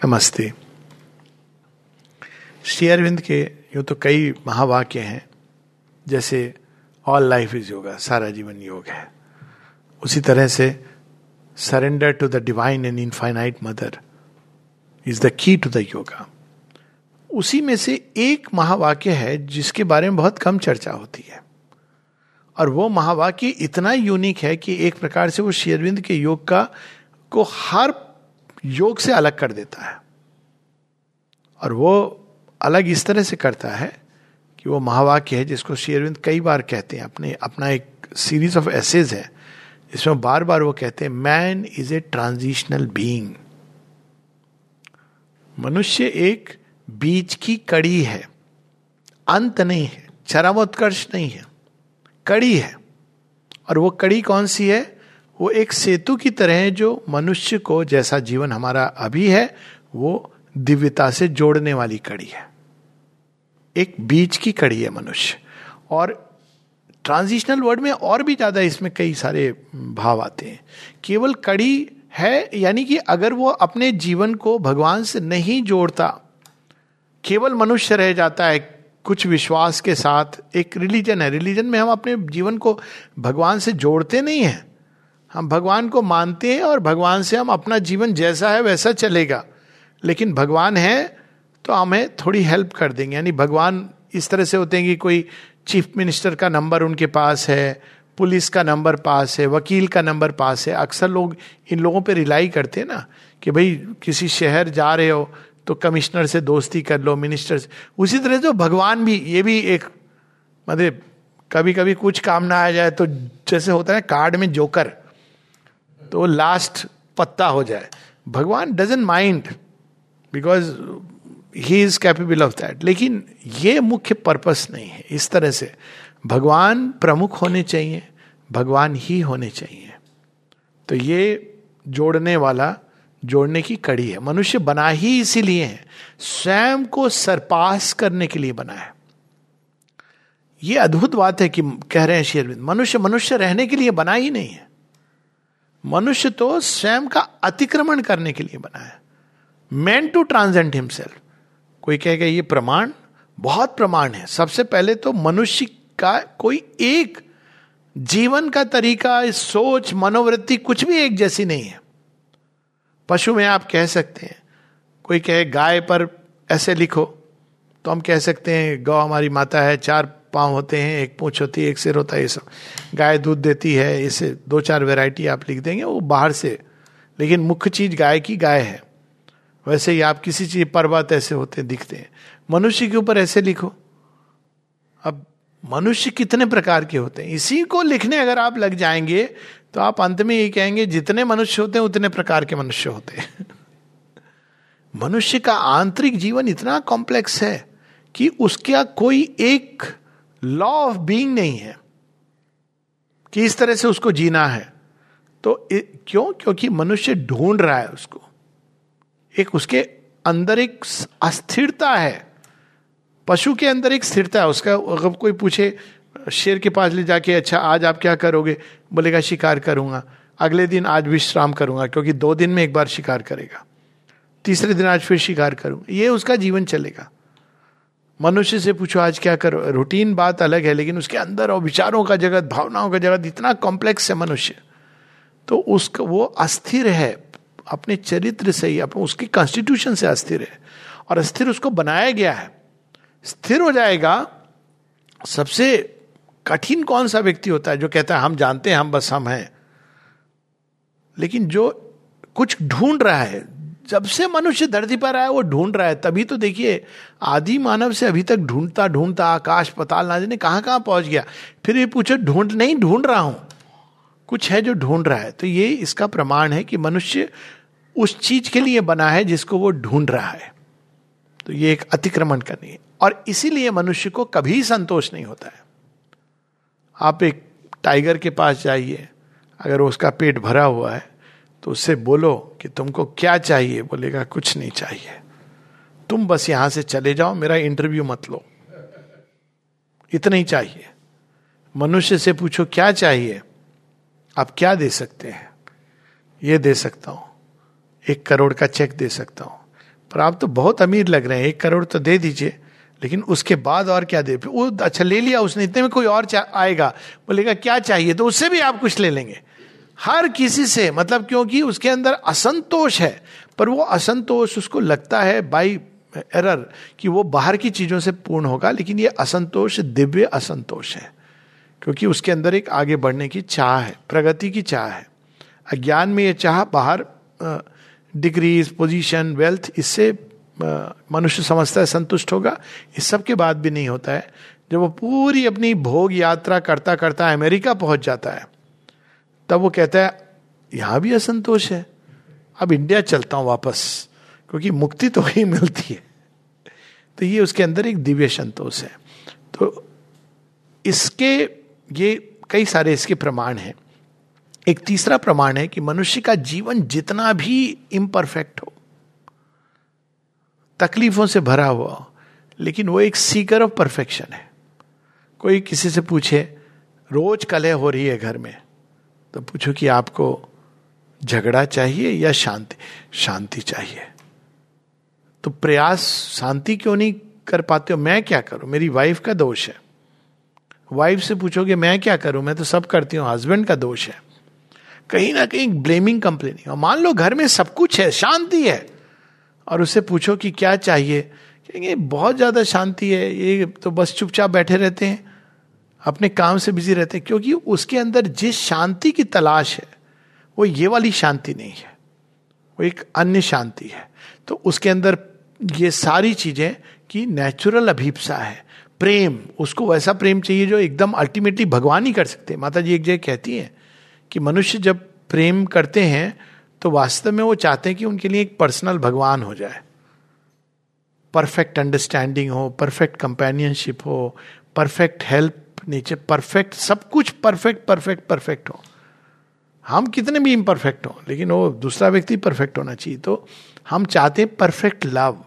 नमस्ते। श्री अरविंद के यूँ तो कई महावाक्य हैं, जैसे ऑल लाइफ इज़ योगा सारा जीवन योग है। उसी तरह से surrender to the divine and infinite mother is the key to the yoga उसी में से एक महावाक्य है जिसके बारे में बहुत कम चर्चा होती है। और वो महावाक्य इतना यूनिक है कि एक प्रकार से वो शेरविंद के योग का को हर योग से अलग कर देता है। और वो अलग इस तरह से करता है कि वो महावाक्य है जिसको शेरविंद कई बार कहते हैं। अपने, अपना एक सीरीज़ ऑफ़ एसेज है, जिसमें बार बार वो कहते हैं man is a transitional being मनुष्य एक बीच की कड़ी है। अंत नहीं है, चरमोत्कर्ष नहीं है, कड़ी है। और वो कड़ी कौन सी है? वो एक सेतु की तरह है जो मनुष्य को जैसा जीवन हमारा अभी है, वो दिव्यता से जोड़ने वाली कड़ी है। एक बीच की कड़ी है मनुष्य। और ट्रांजिशनल वर्ड में और भी ज़्यादा इसमें कई सारे भाव आते हैं। केवल कड़ी है, यानी कि अगर वो अपने जीवन को भगवान से नहीं जोड़ता, केवल मनुष्य रह जाता है, कुछ विश्वास के साथ, एक रिलीजन है। रिलीजन में हम अपने जीवन को भगवान से जोड़ते नहीं हैं। हम भगवान को मानते हैं और भगवान से हम अपना जीवन जैसा है वैसा चलेगा। लेकिन भगवान है तो हमें थोड़ी हेल्प कर देंगे। यानी भगवान इस तरह से होते हैं कि कोई चीफ मिनिस्टर का नंबर उनके पास है, पुलिस का नंबर पास है, वकील का नंबर पास है। अक्सर लोग इन लोगों पे रिलाई करते हैं ना कि भाई किसी शहर जा रहे हो तो कमिश्नर से दोस्ती कर लो मिनिस्टर से। उसी तरह से भगवान भी, ये भी एक मतलब कभी कभी कुछ काम ना आ जाए तो जैसे होता है कार्ड में जोकर तो लास्ट पत्ता हो जाए। भगवान doesn't mind because he is capable of that लेकिन ये मुख्य पर्पस नहीं है। इस तरह से भगवान प्रमुख होने चाहिए, भगवान ही होने चाहिए। तो ये जोड़ने वाला, जोड़ने की कड़ी है। मनुष्य बना ही इसीलिए है। स्वयं को सरपास करने के लिए बना है। ये अद्भुत बात है कि कह रहे हैं शेरविंद, मनुष्य मनुष्य रहने के लिए बना ही नहीं है। मनुष्य तो स्वयं का अतिक्रमण करने के लिए बना है। मैन टू ट्रांसेंट हिमसेल्फ कोई कहेगा, ये प्रमाण, बहुत प्रमाण है। सबसे पहले तो मनुष्य का कोई एक जीवन का तरीका, सोच, मनोवृत्ति कुछ भी एक जैसी नहीं है। पशु में आप कह सकते हैं, कोई कहे, गाय पर ऐसे लिखो। तो हम कह सकते हैं, गौ हमारी माता है, चार पाँव होते हैं, एक पूछ होती है, एक सिर होता है, ये सब। गाय दूध देती है, इसे दो चार वैरायटी आप लिख देंगे, वो बाहर से। लेकिन मुख्य चीज़ गाय की गाय है। वैसे ही आप किसी चीज़, पर्वत ऐसे होते, दिखते हैं। मनुष्य के ऊपर ऐसे लिखो। अब मनुष्य कितने प्रकार के होते हैं? इसी को लिखने अगर आप लग जाएँगे तो आप अंत में ये कहेंगे, जितने मनुष्य होते हैं, उतने प्रकार के मनुष्य होते हैं। मनुष्य का आंतरिक जीवन इतना कॉम्प्लेक्स है कि उसका कोई एक लॉ ऑफ़ बीइंग नहीं है। कि इस तरह से उसको जीना है। तो क्यों? क्योंकि मनुष्य ढूंढ रहा है उसको। एक उसके अंदर एक अस्थिरता है। पशु के अंदर एक स्थिरता है। उसका अगर कोई पूछे, शेर के पास ले जाके अच्छा आज आप क्या करोगे? बोलेगा, शिकार करूँगा। अगले दिन आज विश्राम करूँगा, क्योंकि दो दिन में एक बार शिकार करेगा। तीसरे दिन आज फिर शिकार करूँगा। ये उसका जीवन चलेगा। मनुष्य से पूछो, आज क्या करो? रूटीन बात अलग है, लेकिन उसके अंदर और विचारों का जगत, भावनाओं का जगत इतना कॉम्प्लेक्स है मनुष्य। तो उसका, वो अस्थिर है, अपने चरित्र से ही, अपने, उसकी कॉन्स्टिट्यूशन से अस्थिर है। और अस्थिर उसको बनाया गया है। स्थिर हो जाएगा, सबसे कठिन कौन सा व्यक्ति होता है, जो कहता है, हम जानते हैं, हम बस हम हैं। लेकिन जो कुछ ढूंढ रहा है जब से मनुष्य धरती पर आया, वो ढूंढ रहा है। तभी तो देखिए, आदि मानव से अभी तक ढूंढता ढूंढता, आकाश, पताल ना जाने कहाँ कहाँ पहुँच गया? फिर ये पूछो, ढूंढ, नहीं ढूंढ रहा हूँ। कुछ है जो ढूंढ रहा है। तो ये इसका प्रमाण है कि मनुष्य उस चीज़ के लिए बना है जिसको वो ढूंढ रहा है। तो ये एक अतिक्रमण करनी है। और इसीलिए मनुष्य को कभी संतोष नहीं होता है। आप एक टाइगर के पास जाइए। अगर उसका पेट भरा हुआ है तो उससे बोलो कि तुमको क्या चाहिए? बोलेगा, कुछ नहीं चाहिए। तुम बस यहाँ से चले जाओ, मेरा इंटरव्यू मत लो। इतना ही चाहिए। मनुष्य से पूछो, क्या चाहिए? आप क्या दे सकते हैं? ये दे सकता हूँ। एक करोड़ का चेक दे सकता हूँ। पर आप तो बहुत अमीर लग रहे हैं। एक करोड़ तो दे दीजिए। लेकिन उसके बाद और क्या दे? वो अच्छा ले लिया उसने, इतने में कोई और आएगा। बोलेगा, क्या चाहिए? तो उससे भी आप कुछ ले लेंगे। हर किसी से मतलब क्योंकि उसके अंदर असंतोष है, पर वो असंतोष उसको लगता है बाई एरर कि वो बाहर की चीज़ों से पूर्ण होगा, लेकिन ये असंतोष, दिव्य असंतोष है, क्योंकि उसके अंदर एक आगे बढ़ने की चाह है, प्रगति की चाह है। अज्ञान में ये चाह बाहर डिग्रीज पोजीशन वेल्थ इससे मनुष्य समझता है, संतुष्ट होगा, इस सब के बाद भी नहीं होता है। जब वो पूरी अपनी भोग यात्रा करता करता अमेरिका पहुँच जाता है तब वो कहता है, यहाँ भी असंतोष है। अब इंडिया चलता हूँ वापस, क्योंकि मुक्ति तो वही मिलती है। तो ये उसके अंदर एक दिव्य संतोष है। तो इसके, ये कई सारे इसके प्रमाण हैं। एक तीसरा प्रमाण है कि मनुष्य का जीवन जितना भी इम्परफेक्ट हो, तकलीफों से भरा हुआ हो, लेकिन वो एक सीकर ऑफ़ परफेक्शन है। कोई किसी से पूछे, रोज कलह हो रही है घर में? तो पूछो कि आपको झगड़ा चाहिए या शांति? शांति चाहिए। तो प्रयास शांति क्यों नहीं कर पाते हो? मैं क्या करूँ? मेरी वाइफ का दोष है। वाइफ से पूछोगे मैं क्या करूँ? मैं तो सब करती हूँ हस्बैंड का दोष है। कहीं ना कहीं ब्लेमिंग कंप्लेनिंग और मान लो घर में सब कुछ है, शांति है, और उससे पूछो कि क्या चाहिए? कहेंगे, बहुत ज़्यादा शांति है, ये तो बस चुपचाप बैठे रहते हैं। अपने काम से बिज़ी रहते हैं, क्योंकि उसके अंदर जिस शांति की तलाश है, वो ये वाली शांति नहीं है। वो एक अन्य शांति है। तो उसके अंदर ये सारी चीज़ें की नेचुरल अभीपसा है। प्रेम, उसको वैसा प्रेम चाहिए जो एकदम अल्टीमेटली भगवान ही कर सकते हैं। माता जी एक जगह कहती हैं कि मनुष्य जब प्रेम करते हैं तो वास्तव में वो चाहते हैं कि उनके लिए एक पर्सनल भगवान हो जाए। परफेक्ट अंडरस्टैंडिंग हो परफेक्ट कंपेनियनशिप हो परफेक्ट हेल्प नीचे परफेक्ट सब कुछ परफेक्ट परफेक्ट परफेक्ट हो। हम कितने भी इम्परफेक्ट हो, लेकिन वो दूसरा व्यक्ति परफेक्ट होना चाहिए। तो हम चाहते हैं परफेक्ट लव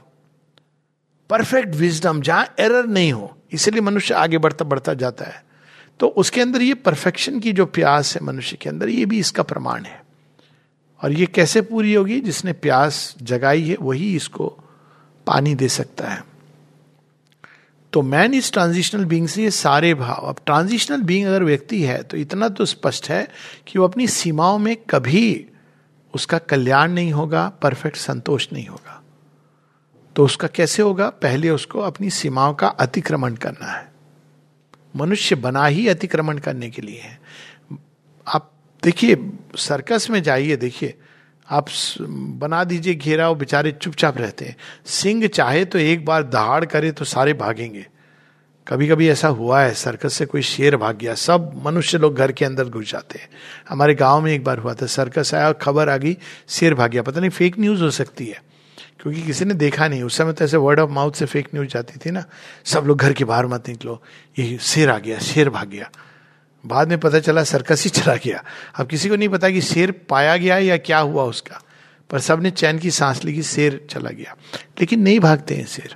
परफेक्ट विजडम जहाँ एरर नहीं हो। इसलिए मनुष्य आगे बढ़ता बढ़ता जाता है। तो उसके अंदर ये परफेक्शन की जो प्यास है मनुष्य के अंदर, ये भी इसका प्रमाण है। और ये कैसे पूरी होगी? जिसने प्यास जगाई है, वही इसको पानी दे सकता है। तो मैन इस ट्रांजिशनल बींग से ये सारे भाव। अब ट्रांजिशनल बींग अगर व्यक्ति है तो इतना तो स्पष्ट है कि वो अपनी सीमाओं में कभी उसका कल्याण नहीं होगा परफेक्ट संतोष नहीं होगा। तो उसका कैसे होगा? पहले उसको अपनी सीमाओं का अतिक्रमण करना है। मनुष्य बना ही अतिक्रमण करने के लिए है। आप देखिए सर्कस में जाइए, देखिए। आप बना दीजिए घेरा, वो बेचारे चुपचाप रहते हैं। सिंह चाहे तो एक बार दहाड़ करे तो सारे भागेंगे। कभी कभी ऐसा हुआ है, सर्कस से कोई शेर भाग गया, सब मनुष्य लोग घर के अंदर घुस जाते हैं। हमारे गाँव में एक बार हुआ था, सर्कस आया और खबर आ गई, शेर भाग गया। पता नहीं फेक न्यूज़ हो सकती है, क्योंकि किसी ने देखा नहीं। उस समय तो ऐसे वर्ड ऑफ़ माउथ से फेक न्यूज़ जाती थी ना। सब लोग घर के बाहर मत निकलो यही शेर आ गया, शेर भाग गया। बाद में पता चला सर्कस ही चला गया। अब किसी को नहीं पता कि शेर पाया गया या क्या हुआ उसका, पर सबने चैन की सांस ली कि शेर चला गया। लेकिन नहीं भागते हैं शेर।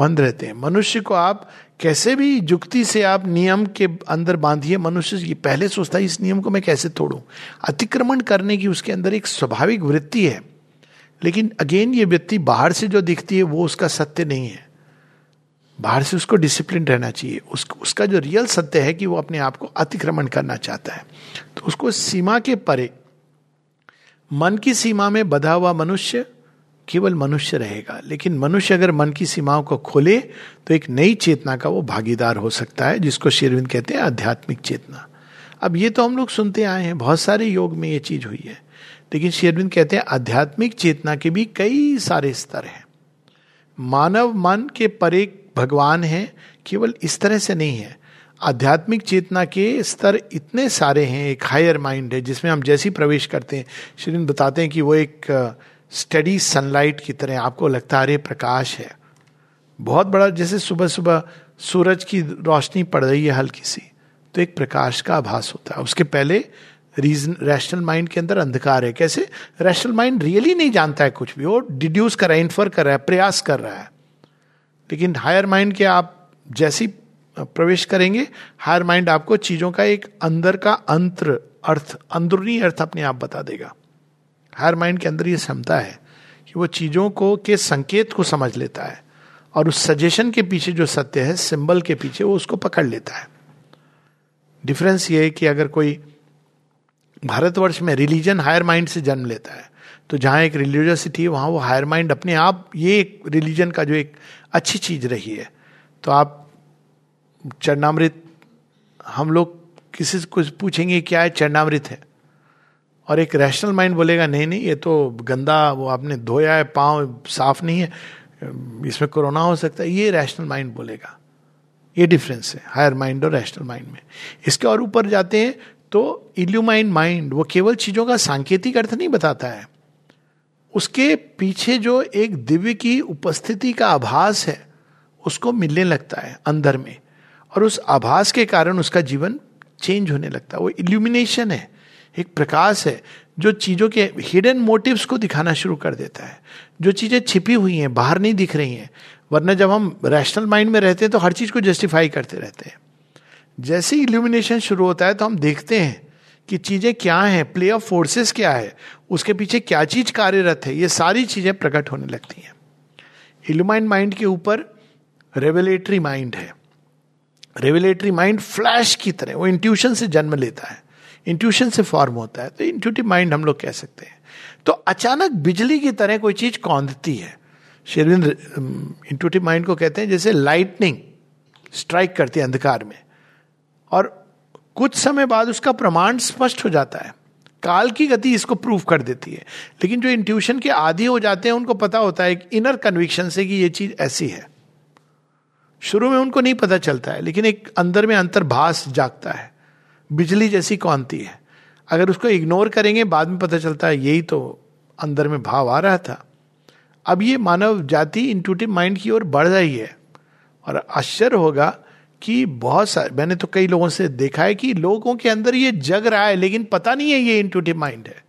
मंद रहते हैं। मनुष्य को आप कैसे भी जुक्ति से आप नियम के अंदर बांधिए, मनुष्य पहले सोचता है, इस नियम को मैं कैसे तोड़ू? अतिक्रमण करने की उसके अंदर एक स्वाभाविक वृत्ति है। लेकिन अगेन ये व्यक्ति बाहर से जो दिखती है, वो उसका सत्य नहीं है। बाहर से उसको डिसिप्लिन रहना चाहिए। उस, उसका जो रियल सत्य है कि वो अपने आप को अतिक्रमण करना चाहता है। तो उसको सीमा के परे मन की सीमा में बधा हुआ मनुष्य केवल मनुष्य रहेगा। लेकिन मनुष्य अगर मन की सीमाओं को खोले तो एक नई चेतना का वो भागीदार हो सकता है जिसको शेरविंद कहते हैं आध्यात्मिक चेतना। अब ये तो हम लोग सुनते आए हैं बहुत सारे योग में ये चीज़ हुई है। लेकिन शेरविंद कहते हैं आध्यात्मिक चेतना के भी कई सारे स्तर हैं। मानव मन के परे भगवान है, केवल इस तरह से नहीं है। आध्यात्मिक चेतना के स्तर इतने सारे हैं, एक हायर माइंड है, जिसमें हम जैसे प्रवेश करते हैं श्रीन बताते हैं कि वो एक स्टडी सनलाइट की तरह आपको लगता है, अरे, प्रकाश है। बहुत बड़ा, जैसे सुबह सुबह सूरज की रोशनी पड़ रही है हल्की सी तो एक प्रकाश का आभास होता है। उसके पहले रीजन रैशनल माइंड के अंदर अंधकार है। कैसे? रैशनल माइंड रियली नहीं जानता है कुछ भी। वो डिड्यूस कर रहा है इन्फर कर रहा है, प्रयास कर रहा है। लेकिन हायर माइंड के आप जैसी प्रवेश करेंगे हायर माइंड आपको चीज़ों का एक अंदर का अंतर, अर्थ, अंदरूनी अर्थ अपने आप बता देगा। हायर माइंड के अंदर ये क्षमता है कि वो चीज़ों को, के संकेत को समझ लेता है और उस सजेशन के पीछे जो सत्य है सिंबल के पीछे वो उसको पकड़ लेता है। डिफरेंस ये है कि अगर कोई भारतवर्ष में रिलीजन हायर माइंड से जन्म लेता है तो जहाँ एक रिलीजियसिटी है, वहाँ वो हायर माइंड अपने आप, ये एक रिलीजन का जो एक अच्छी चीज़ रही है। तो आप चरणामृत, हम लोग किसी से कुछ पूछेंगे क्या है चरणामृत है? और एक रैशनल माइंड बोलेगा, नहीं नहीं, ये तो गंदा, वो आपने धोया है, पाँव साफ़ नहीं है, इसमें कोरोना हो सकता है। ये रैशनल माइंड बोलेगा। ये डिफरेंस है हायर माइंड और रैशनल माइंड में। इसके और ऊपर जाते हैं तो इल्यूमाइन माइंड वो केवल चीज़ों का सांकेतिक अर्थ नहीं बताता है। उसके पीछे जो एक दिव्य की उपस्थिति का आभास है, उसको मिलने लगता है अंदर में। और उस आभास के कारण उसका जीवन चेंज होने लगता है। वो इल्यूमिनेशन है, एक प्रकाश है, जो चीज़ों के हिडन मोटिव्स को दिखाना शुरू कर देता है। जो चीज़ें छिपी हुई हैं, बाहर नहीं दिख रही हैं, वरना जब हम रैशनल माइंड में रहते हैं तो हर चीज़ को जस्टिफाई करते रहते हैं। जैसे ही इल्यूमिनेशन शुरू होता है तो हम देखते हैं कि चीज़ें क्या हैं प्ले ऑफ़ फोर्सेस क्या है उसके पीछे क्या चीज़ कार्यरत है? ये सारी चीज़ें प्रकट होने लगती हैं। इल्यूमाइन माइंड के ऊपर रेवलेटरी माइंड है। रेवलेटरी माइंड फ्लैश की तरह, वो इंट्यूशन से जन्म लेता है। इंट्यूशन से फॉर्म होता है। तो इंट्यूटिव माइंड हम लोग कह सकते हैं। तो अचानक बिजली की तरह कोई चीज़ कौंधती है। शेरविंद इंट्यूटिव माइंड को कहते हैं जैसे लाइटनिंग स्ट्राइक करती है अंधकार में। और कुछ समय बाद उसका प्रमाण स्पष्ट हो जाता है। काल की गति इसको प्रूफ कर देती है। लेकिन जो इंट्यूशन के आदि हो जाते हैं, उनको पता होता है इनर कन्विक्शन से कि ये चीज़ ऐसी है। शुरू में उनको नहीं पता चलता है, लेकिन एक अंदर में अंतर्भास जागता है। बिजली जैसी कौनती है। अगर उसको इग्नोर करेंगे, बाद में पता चलता है यही तो अंदर में भाव आ रहा था। अब ये मानव जाति इंटूटिव माइंड की ओर बढ़ रही है। और आश्चर्य होगा कि बहुत सारे मैंने तो कई लोगों से देखा है कि लोगों के अंदर ये जग रहा है, लेकिन पता नहीं है ये इंटूटिव माइंड है।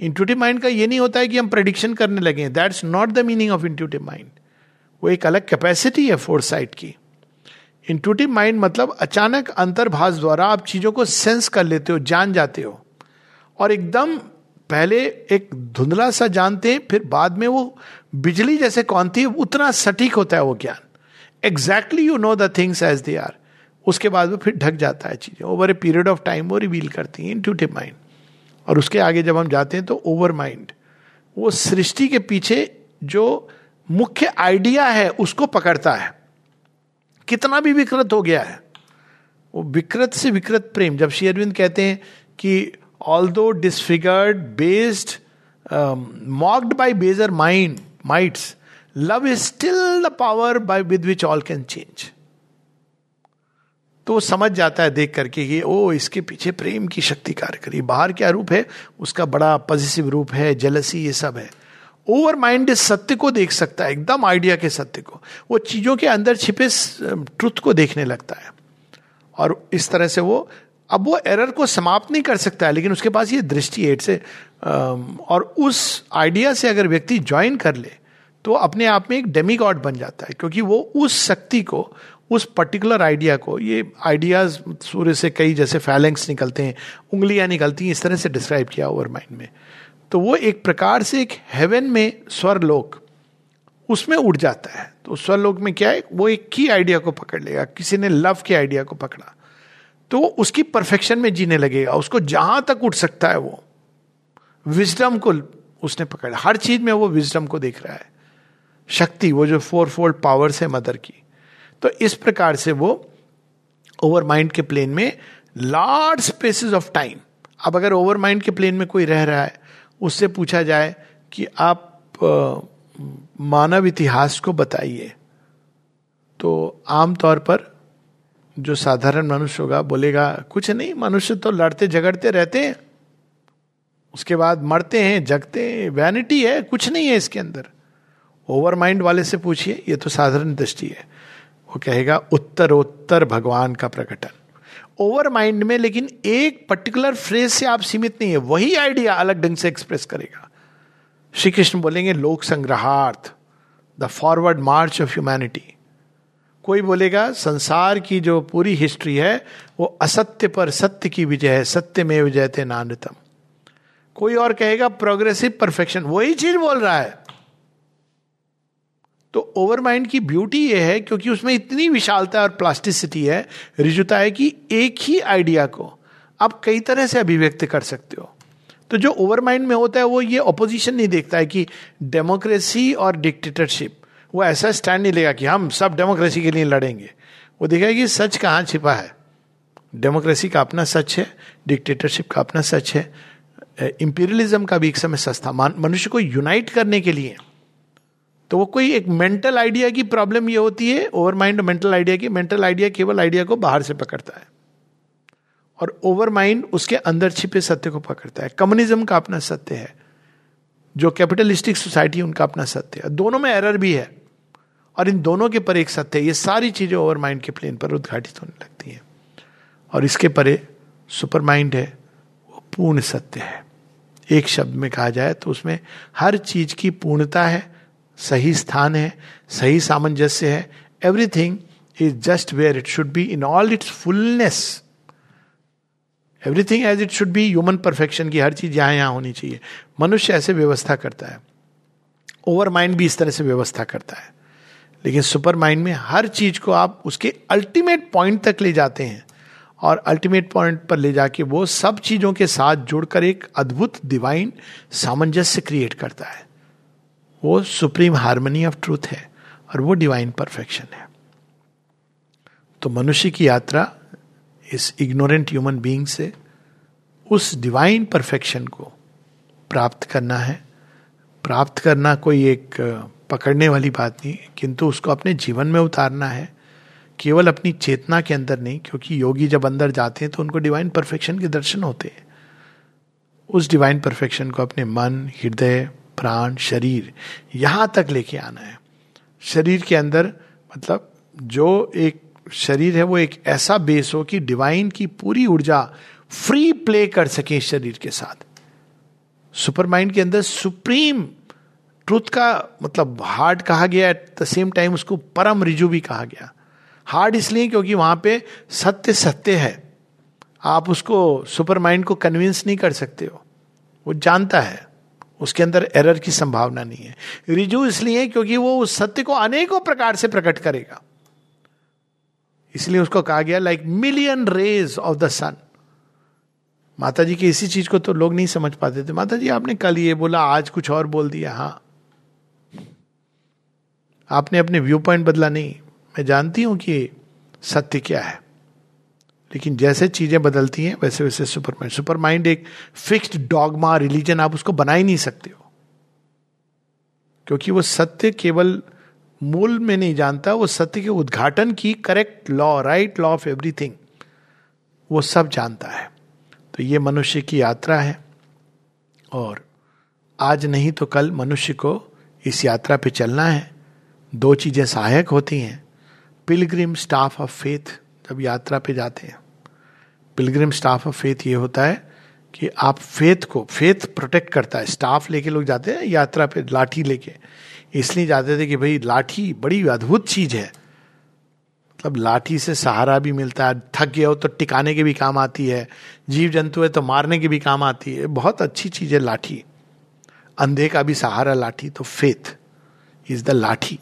इंटूटिव माइंड का ये नहीं होता है कि हम प्रडिक्शन करने लगे that's not the meaning of intuitive mind वो एक अलग कैपेसिटी है फोर साइड की। इंटूटिव माइंड मतलब अचानक अंतर्भाष द्वारा आप चीज़ों को सेंस कर लेते हो, जान जाते हो। और एकदम पहले एक धुंधला सा जानते हैं, फिर बाद में वो बिजली जैसे कौन थी, उतना सटीक होता है वो ज्ञान। Exactly you know the things as they are उसके बाद वो फिर ढक जाता है चीज़ें। Over a period of time वो रिवील करती हैं इंट्यूटिव माइंड और उसके आगे जब हम जाते हैं तो ओवर माइंड वो सृष्टि के पीछे जो मुख्य आइडिया है, उसको पकड़ता है। कितना भी विकृत हो गया है। वो विकृत से विकृत प्रेम। जब श्री अरविंद कहते हैं कि although disfigured based mocked by baser mind mights love is still the power by with which all can change तो वो समझ जाता है देख करके कि, ओ, इसके पीछे प्रेम की शक्ति कार्य करी। बाहर क्या रूप है? उसका बड़ा पॉजिटिव रूप है जेलसी ये सब है. ओवर माइंड इस सत्य को देख सकता है, एकदम आइडिया के सत्य को। वो चीज़ों के अंदर छिपे ट्रुथ को देखने लगता है। और इस तरह से वो, अब वो एरर को समाप्त नहीं कर सकता है, लेकिन उसके पास ये दृष्टि है से और उस आइडिया से अगर व्यक्ति ज्वाइन कर ले तो अपने आप में एक डेमी गॉड बन जाता है, क्योंकि वो उस शक्ति को, उस पर्टिकुलर आइडिया को, ये आइडियाज़ सूर्य से कई जैसे फैलेंग्स निकलते हैं, उंगलियाँ निकलती हैं, इस तरह से डिस्क्राइब किया ओवर माइंड में। तो वो एक प्रकार से एक हेवन में स्वरलोक, उसमें उड़ जाता है। तो स्वरलोक में क्या है, वो एक की आइडिया को पकड़ लेगा, किसी ने लव के आइडिया को पकड़ा। तो उसकी परफेक्शन में जीने लगेगा, उसको जहाँ तक उठ सकता है वो। विजडम को उसने पकड़ा, हर चीज़ में वो विजडम को देख रहा है। शक्ति, वो जो फोर फोल्ड पावर्स है मदर की। तो इस प्रकार से वो ओवर माइंड के प्लेन में लार्ज स्पेसिस ऑफ़ टाइम अब अगर ओवर माइंड के प्लेन में कोई रह रहा है, उससे पूछा जाए कि आप मानव इतिहास को बताइए तो आमतौर पर जो साधारण मनुष्य होगा, बोलेगा, कुछ नहीं, मनुष्य तो लड़ते झगड़ते रहते हैं, उसके बाद मरते हैं, जगते हैं वैनिटी है, कुछ नहीं है इसके अंदर। ओवर माइंड वाले से पूछिए, ये तो साधारण दृष्टि है। वो कहेगा, उत्तरोत्तर भगवान का प्रकटन। ओवर माइंड में लेकिन एक पर्टिकुलर फ्रेज से आप सीमित नहीं है, वही आइडिया अलग ढंग से एक्सप्रेस करेगा। श्री कृष्ण बोलेंगे, लोक संग्रहार्थ, the forward march of humanity. कोई बोलेगा, संसार की जो पूरी हिस्ट्री है, वो असत्य पर सत्य की विजय है, सत्य में विजय थे नानतम। कोई और कहेगा, प्रोग्रेसिव परफेक्शन, वही चीज़ बोल रहा है। तो ओवर माइंड की ब्यूटी ये है, क्योंकि उसमें इतनी विशालता और प्लास्टिसिटी है, रिजुता है कि एक ही आइडिया को आप कई तरह से अभिव्यक्त कर सकते हो। तो जो ओवर माइंड में होता है, वो ये ऑपोजिशन नहीं देखता है कि डेमोक्रेसी और डिक्टेटरशिप वो ऐसा स्टैंड नहीं लेगा कि हम सब डेमोक्रेसी के लिए लड़ेंगे। वो देखा कि सच कहाँ छिपा है। डेमोक्रेसी का अपना सच है डिक्टेटरशिप का अपना सच है। इंपीरियलिज्म का भी एक समय सस्ता मनुष्य को यूनाइट करने के लिए तो वो कोई एक मेंटल आइडिया की प्रॉब्लम ये होती है ओवर माइंड मेंटल आइडिया की मेंटल आइडिया केवल आइडिया को बाहर से पकड़ता है। और ओवर माइंड उसके अंदर छिपे सत्य को पकड़ता है। कम्युनिज्म का अपना सत्य है, जो कैपिटलिस्टिक सोसाइटी उनका अपना सत्य है। दोनों में एरर भी है, और इन दोनों के पर एक सत्य है। ये सारी चीज़ें ओवर माइंड के प्लेन पर उद्घाटित होने लगती हैं। और इसके परे सुपर माइंड है, वो पूर्ण सत्य है। एक शब्द में कहा जाए तो उसमें हर चीज़ की पूर्णता है सही स्थान है, सही सामंजस्य है everything is just where it should be in all its fullness everything as it should be human perfection की हर चीज़ यहाँ यहाँ होनी चाहिए। मनुष्य ऐसे व्यवस्था करता है। ओवर माइंड भी इस तरह से व्यवस्था करता है। लेकिन सुपर माइंड में हर चीज़ को आप उसके अल्टीमेट पॉइंट तक ले जाते हैं। और अल्टीमेट पॉइंट पर ले जाके वो सब चीज़ों के साथ जुड़कर एक अद्भुत डिवाइन सामंजस्य क्रिएट करता है। वो सुप्रीम हारमोनी ऑफ़ ट्रूथ है और वो डिवाइन परफेक्शन है। तो मनुष्य की यात्रा इस इग्नोरेंट ह्यूमन बीइंग से उस डिवाइन परफेक्शन को प्राप्त करना है। प्राप्त करना कोई एक पकड़ने वाली बात नहीं, किंतु उसको अपने जीवन में उतारना है। केवल अपनी चेतना के अंदर नहीं, क्योंकि योगी जब अंदर जाते हैं तो उनको डिवाइन परफेक्शन के दर्शन होते हैं। उस डिवाइन परफेक्शन को अपने मन, हृदय प्राण, शरीर, यहाँ तक लेके आना है। शरीर के अंदर मतलब जो एक शरीर है, वो एक ऐसा बेस हो कि डिवाइन की पूरी ऊर्जा फ्री प्ले कर सके शरीर के साथ। सुपर माइंड के अंदर सुप्रीम ट्रुथ का मतलब हार्ड कहा गया एट द सेम टाइम उसको परम रिजु भी कहा गया। हार्ड इसलिए क्योंकि वहाँ पे सत्य सत्य है। आप उसको सुपर माइंड को कन्विंस नहीं कर सकते हो। वो जानता है। उसके अंदर एरर की संभावना नहीं है। रिजु इसलिए क्योंकि वो उस सत्य को अनेकों प्रकार से प्रकट करेगा। इसलिए उसको कहा गया like million rays of the sun माता जी की इसी चीज़ को तो लोग नहीं समझ पाते थे। माता जी आपने कल ये बोला, आज कुछ और बोल दिया। हाँ। आपने अपने व्यू पॉइंट बदला नहीं। मैं जानती हूँ कि सत्य क्या है। लेकिन जैसे चीज़ें बदलती हैं, वैसे वैसे सुपर माइंड सुपर माइंड एक फिक्स्ड डॉगमा, रिलीजन आप उसको बना ही नहीं सकते हो। क्योंकि वो सत्य केवल मूल में नहीं जानता, वो सत्य के उद्घाटन की correct law right law of everything वो सब जानता है। तो ये मनुष्य की यात्रा है। और आज नहीं तो कल मनुष्य को इस यात्रा पे चलना है। दो चीज़ें सहायक होती हैं। पिलग्रिम स्टाफ ऑफ़ फेथ, जब यात्रा पे जाते हैं। पिलग्रिम स्टाफ ऑफ़ फेथ ये होता है कि आप फेथ को फेथ प्रोटेक्ट करता है। स्टाफ लेके लोग जाते हैं, यात्रा पे लाठी लेके। इसलिए जाते थे कि भाई, लाठी बड़ी अद्भुत चीज़ है। मतलब लाठी से सहारा भी मिलता है, थक गया हो तो टिकाने के भी काम आती है जीव जंतु है तो मारने के भी काम आती है। बहुत अच्छी चीज़ है लाठी। अंधे का भी सहारा लाठी तो फेथ इज़ द लाठी।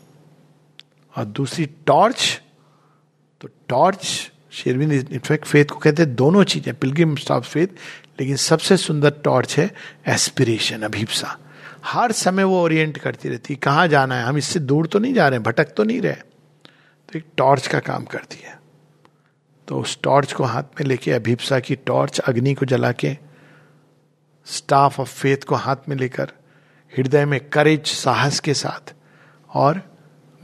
और दूसरी टॉर्च तो टॉर्च शेरविन इनफैक्ट फेथ को कहते हैं, दोनों चीज़ें पिलग्रिम ऑफ़ फेथ लेकिन सबसे सुंदर टॉर्च है एस्पिरेशन अभिप्सा। हर समय वो ओरिएंट करती रहती है, कहाँ जाना है? हम इससे दूर तो नहीं जा रहे भटक तो नहीं रहे। तो एक टॉर्च का काम करती है। तो उस टॉर्च को हाथ में लेके अभिप्सा की टॉर्च अग्नि को जला के स्टाफ ऑफ़ फेथ को हाथ में लेकर, हृदय में करेज साहस के साथ, और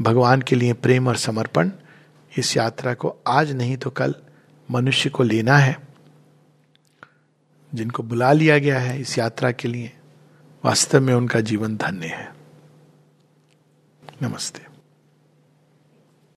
भगवान के लिए प्रेम और समर्पण इस यात्रा को आज नहीं तो कल मनुष्य को लेना है। जिनको बुला लिया गया है इस यात्रा के लिए, वास्तव में उनका जीवन धन्य है। नमस्ते।